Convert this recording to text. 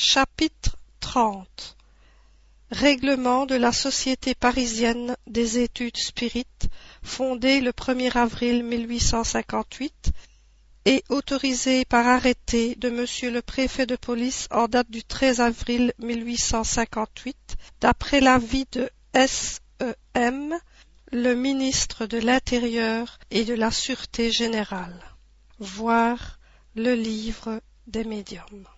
Chapitre 30 Règlement de la Société parisienne des études spirites fondée le 1er avril 1858 et autorisée par arrêté de Monsieur le préfet de police en date du 13 avril 1858 d'après l'avis de S.E.M., le ministre de l'Intérieur et de la Sûreté générale. Voir le livre des médiums.